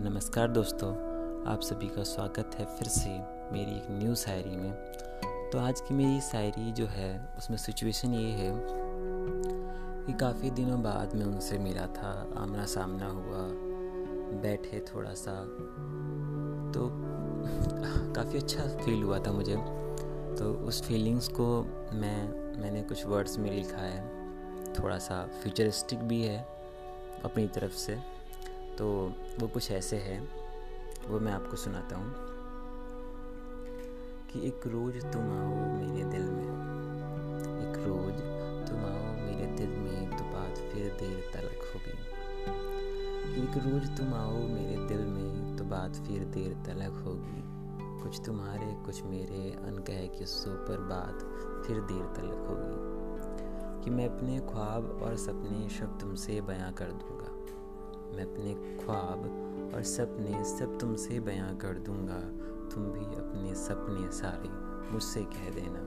नमस्कार दोस्तों, आप सभी का स्वागत है फिर से मेरी एक न्यू शायरी में। तो आज की मेरी शायरी जो है, उसमें सिचुएशन ये है कि काफ़ी दिनों बाद मैं उनसे मिला था, आमना सामना हुआ, बैठे थोड़ा सा। तो काफ़ी अच्छा फील हुआ था मुझे। तो उस फीलिंग्स को मैं, मैंने कुछ वर्ड्स में लिखा है। थोड़ा सा फ्यूचरिस्टिक भी है अपनी तरफ़ से। तो वो कुछ ऐसे है, वो मैं आपको सुनाता हूँ, कि एक रोज़ तुम आओ मेरे दिल में, एक रोज़ तुम आओ मेरे दिल में तो बात फिर देर तलक होगी। एक रोज़ तुम आओ मेरे दिल में तो बात फिर देर तलक होगी। कुछ तुम्हारे, कुछ मेरे अनकह किस्सों पर बात फिर देर तलक होगी, कि मैं अपने ख्वाब और सपने शब्द तुमसे बयां कर दूँगा। मैं अपने ख्वाब और सपने सब तुमसे बयां कर दूँगा। तुम भी अपने सपने सारे मुझसे कह देना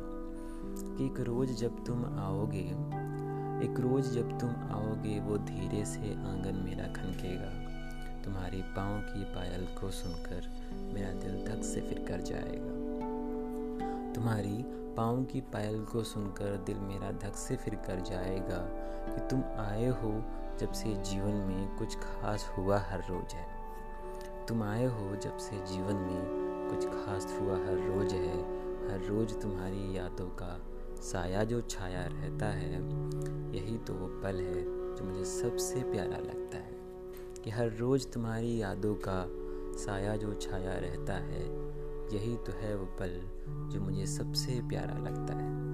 कि एक रोज़ जब तुम आओगे, एक रोज़ जब तुम आओगे, वो धीरे से आँगन मेरा खनकेगा। तुम्हारे पाँव की पायल को सुनकर मेरा दिल धक से फिर कर जाएगा। तुम्हारी पाँव की पायल को सुनकर दिल मेरा धक से फिर कर जाएगा कि तुम आए हो जब से जीवन में कुछ खास हुआ हर रोज है। तुम आए हो जब से जीवन में कुछ खास हुआ हर रोज है। हर रोज तुम्हारी यादों का साया जो छाया रहता है, यही तो वो पल है जो मुझे सबसे प्यारा लगता है। कि हर रोज़ तुम्हारी यादों का साया जो छाया रहता है यही तो है वो पल जो मुझे सबसे प्यारा लगता है।